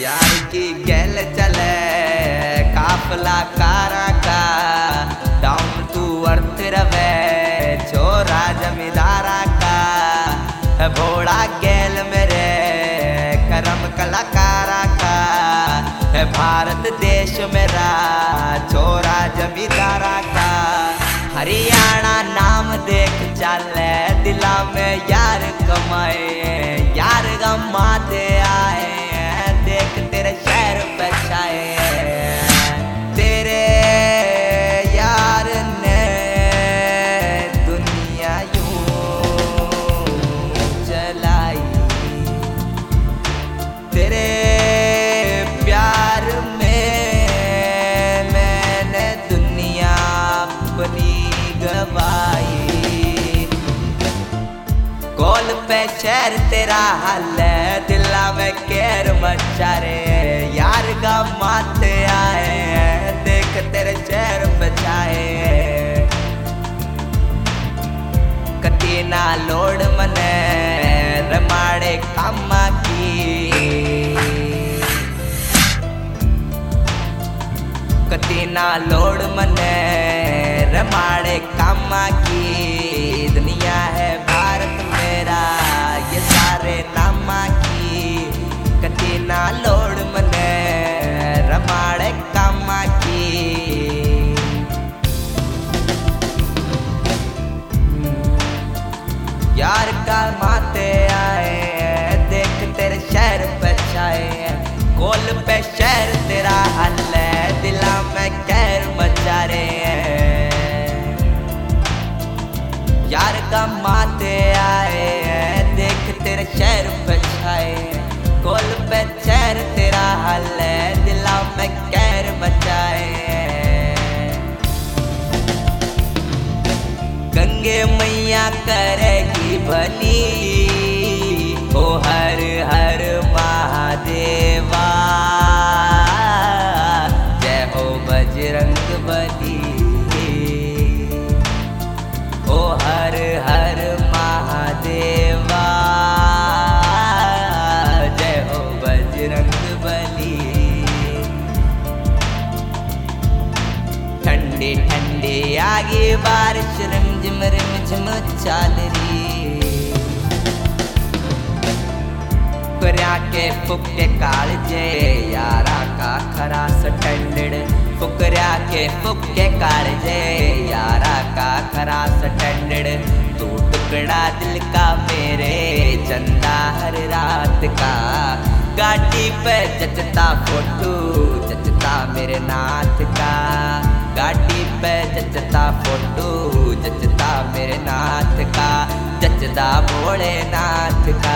यार की गैल चले, काफला कारा का। डाउन टू अर्थ रवे छोरा जमींदारा का। भोड़ा गैल मेरे, करम कलाकारा का। भारत देश मेरा छोरा जमींदारा का। हरियाणा नाम देख चले, दिला में यार कमाए, यार गमाते पे शहर तेरा हाल दिला में केर मचा रे यार का माते आए देख तेरे शहर बचाए कतीना लोड मने, रमाड़े कामा की। कतीना लोड मने, रमाड़े कामा की। दुनिया है का माते आए हैं, देख तेरे शहर बचाए हैं। कोल पे शहर तेरा हल है। दिला में कहर मचा रहे हैं। यार माते आए हैं, देख तेरे शहर बचाए हैं। कोल पे शहर तेरा हल है। दिला में कहर मचाए हैं। गंगे मैया करेगी भली ओ हर हर महादेवा। जय हो बजरंग बली। ओ हर हर महादेवा। जय हो बजरंग बली। ठंडी ठंडी आगे बारिश, रिमझिम रिमझिम चाल रही कुरिया के फुके कालजे, यारा का खरा सटेंडेड फुकरिया के फुके काल कालजे, यारा का खरा सटेंडेड तू टुकड़ा दिल का मेरे, चंदा हर रात का। गाड़ी पे जचता फ़ोटो, जचता मेरे नाथ का। गाड़ी पे जचता फ़ोटो, जचता मेरे नाथ का। जचदा भोलेनाथ का।